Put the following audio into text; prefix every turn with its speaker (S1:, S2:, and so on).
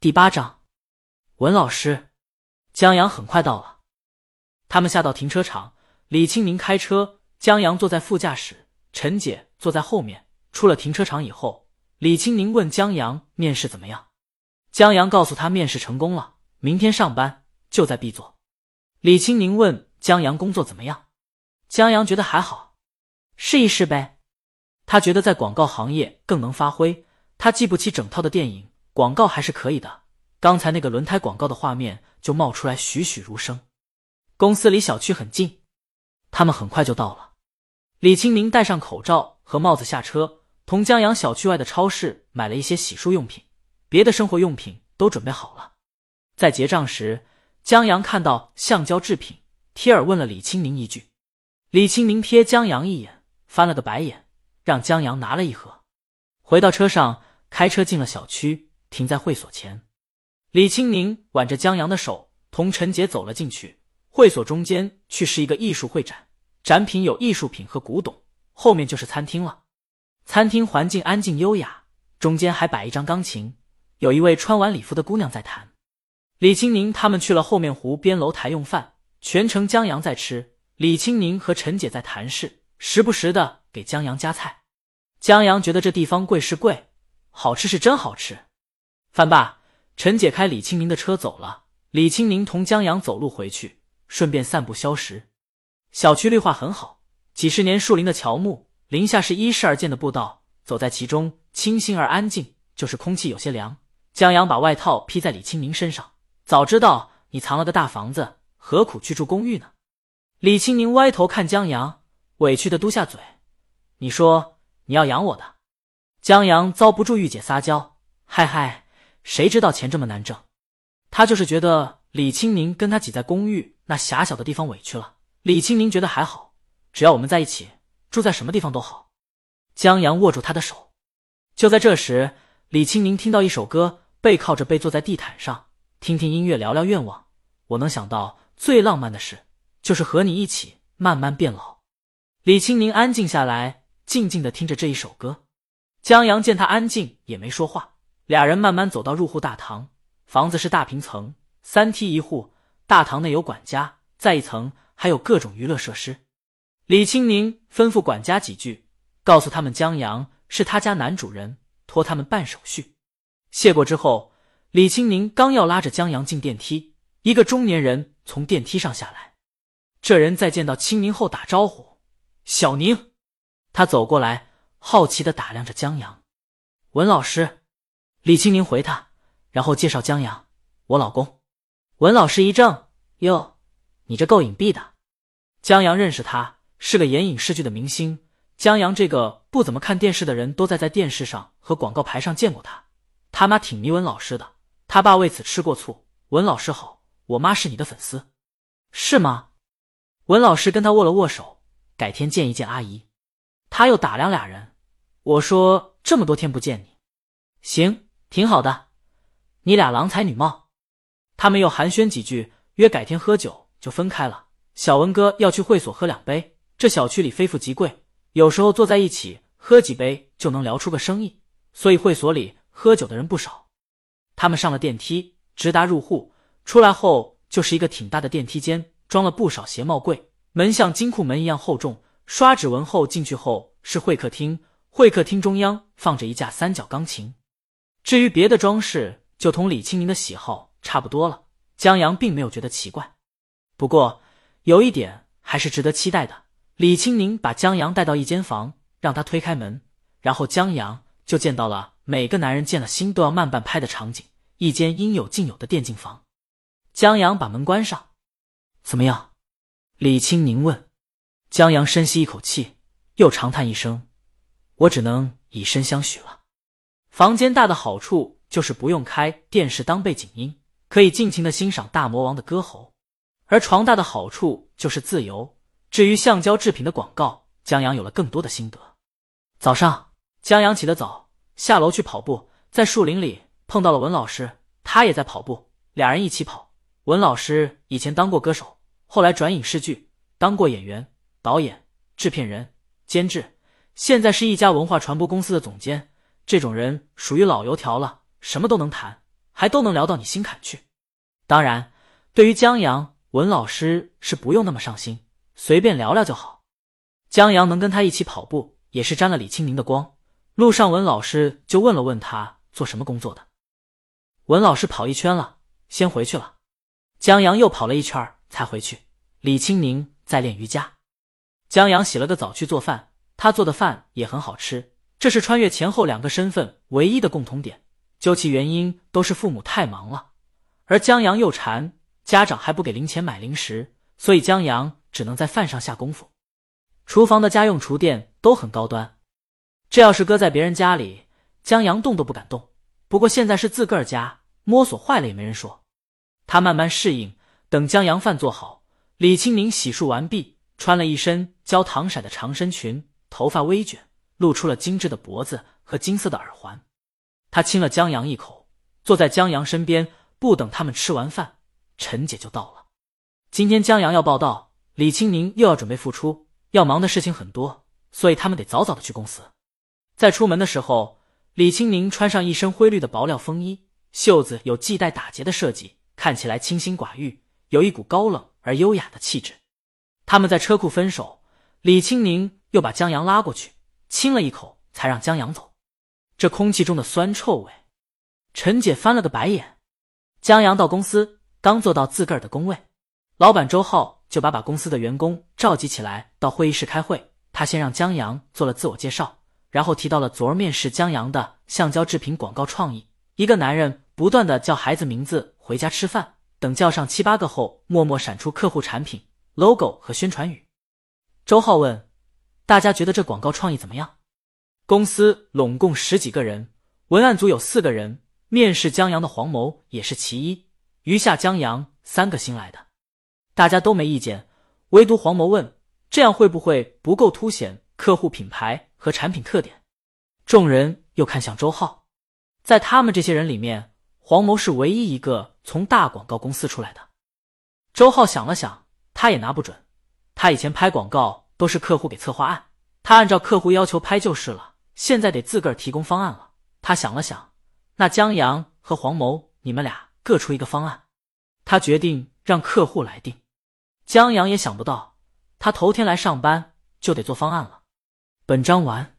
S1: 第八章，文老师，江阳很快到了。他们下到停车场，李青宁开车，江阳坐在副驾驶，陈姐坐在后面。出了停车场以后，李青宁问江阳面试怎么样。江阳告诉他面试成功了，明天上班就在 B 座。李青宁问江阳工作怎么样，江阳觉得还好，试一试呗。他觉得在广告行业更能发挥。他记不起整套的电影广告还是可以的。刚才那个轮胎广告的画面就冒出来栩栩如生。公司离小区很近，他们很快就到了。李清明戴上口罩和帽子下车，同江阳小区外的超市买了一些洗漱用品，别的生活用品都准备好了。在结账时，江阳看到橡胶制品，贴耳问了李清明一句。李清明瞥江阳一眼，翻了个白眼，让江阳拿了一盒。回到车上。开车进了小区，停在会所前。李青宁挽着江阳的手，同陈杰走了进去。会所中间去是一个艺术会展，展品有艺术品和古董，后面就是餐厅了。餐厅环境安静优雅，中间还摆一张钢琴，有一位穿晚礼服的姑娘在弹。李青宁他们去了后面湖边楼台用饭，全程江阳在吃，李青宁和陈姐在谈事，时不时的给江阳夹菜。江阳觉得这地方贵是贵。好吃是真好吃，饭罢，陈姐开李清明的车走了。李清明同江阳走路回去，顺便散步消食。小区绿化很好，几十年树林的乔木，林下是依势而建的步道，走在其中清新而安静，就是空气有些凉。江阳把外套披在李清明身上，早知道你藏了个大房子，何苦去住公寓呢？李清明歪头看江阳，委屈的嘟下嘴：“你说你要养我的。”江阳遭不住玉姐撒娇，嗨嗨，谁知道钱这么难挣？他就是觉得李青宁跟他挤在公寓那狭小的地方委屈了。李青宁觉得还好，只要我们在一起，住在什么地方都好。江阳握住他的手。就在这时，李青宁听到一首歌，背靠着背坐在地毯上，听听音乐，聊聊愿望。我能想到最浪漫的事，就是和你一起慢慢变老。李青宁安静下来，静静的听着这一首歌。江阳见他安静，也没说话。俩人慢慢走到入户大堂，房子是大平层，三梯一户。大堂内有管家，在一层还有各种娱乐设施。李青宁吩咐管家几句，告诉他们江阳是他家男主人，托他们办手续。谢过之后，李青宁刚要拉着江阳进电梯，一个中年人从电梯上下来。这人在见到青宁后打招呼：“小宁。”他走过来。好奇的打量着江阳，文老师，李青宁回他，然后介绍江阳，我老公。文老师一怔，哟，你这够隐蔽的。江阳认识他，是个演影视剧的明星。江阳这个不怎么看电视的人，都在在电视上和广告牌上见过他。他妈挺迷文老师的，他爸为此吃过醋。文老师好，我妈是你的粉丝，是吗？文老师跟他握了握手，改天见一见阿姨。他又打量俩人，我说这么多天不见你，行，挺好的。你俩郎才女貌。他们又寒暄几句，约改天喝酒，就分开了。小文哥要去会所喝两杯，这小区里非富即贵，有时候坐在一起喝几杯就能聊出个生意，所以会所里喝酒的人不少。他们上了电梯，直达入户，出来后就是一个挺大的电梯间，装了不少鞋帽柜，门像金库门一样厚重。刷指纹后进去后是会客厅，会客厅中央放着一架三角钢琴。至于别的装饰，就同李清明的喜好差不多了。江阳并没有觉得奇怪，不过有一点还是值得期待的。李清宁把江阳带到一间房，让他推开门，然后江阳就见到了每个男人见了心都要慢半拍的场景——一间应有尽有的电竞房。江阳把门关上，怎么样？李清宁问。江阳深吸一口气，又长叹一声：“我只能以身相许了。”房间大的好处就是不用开电视当背景音，可以尽情的欣赏大魔王的歌喉；而床大的好处就是自由。至于橡胶制品的广告，江阳有了更多的心得。早上，江阳起得早，下楼去跑步，在树林里碰到了文老师，他也在跑步，俩人一起跑。文老师以前当过歌手，后来转影视剧，当过演员。导演、制片人、监制，现在是一家文化传播公司的总监。这种人属于老油条了，什么都能谈，还都能聊到你心坎去。当然，对于江阳，文老师是不用那么上心，随便聊聊就好。江阳能跟他一起跑步，也是沾了李青宁的光。路上，文老师就问了问他做什么工作的。文老师跑一圈了，先回去了。江阳又跑了一圈才回去。李青宁在练瑜伽。江阳洗了个澡去做饭，他做的饭也很好吃。这是穿越前后两个身份唯一的共同点。究其原因，都是父母太忙了，而江阳又馋，家长还不给零钱买零食，所以江阳只能在饭上下功夫。厨房的家用厨电都很高端，这要是搁在别人家里，江阳动都不敢动。不过现在是自个儿家，摸索坏了也没人说。他慢慢适应。等江阳饭做好，李青宁洗漱完毕，穿了一身焦糖色的长身裙，头发微卷，露出了精致的脖子和金色的耳环。他亲了江阳一口，坐在江阳身边。不等他们吃完饭，陈姐就到了。今天江阳要报道，李青宁又要准备复出。要忙的事情很多，所以他们得早早的去公司。在出门的时候，李青宁穿上一身灰绿的薄料风衣，袖子有系带打结的设计，看起来清心寡欲，有一股高冷而优雅的气质。他们在车库分手，李青宁又把江阳拉过去亲了一口，才让江阳走。这空气中的酸臭味，陈姐翻了个白眼。江阳到公司，刚坐到自个儿的工位，老板周浩。就把把公司的员工召集起来到会议室开会。他先让江阳做了自我介绍，然后提到了昨儿面试江阳的橡胶制品广告创意。一个男人不断的叫孩子名字回家吃饭，等叫上七八个后，默默闪出客户产品 logo 和宣传语。周浩问大家觉得这广告创意怎么样？公司拢共十几个人，文案组有四个人，面试江阳的黄某也是其一，余下江阳三个新来的。大家都没意见，唯独黄谋问：“这样会不会不够凸显客户品牌和产品特点？”众人又看向周浩，在他们这些人里面，黄谋是唯一一个从大广告公司出来的。周浩想了想，他也拿不准，他以前拍广告都是客户给策划案，他按照客户要求拍就是了，现在得自个儿提供方案了。他想了想，那江阳和黄谋，你们俩各出一个方案。他决定让客户来定。江阳也想不到，他头天来上班就得做方案了。本章完。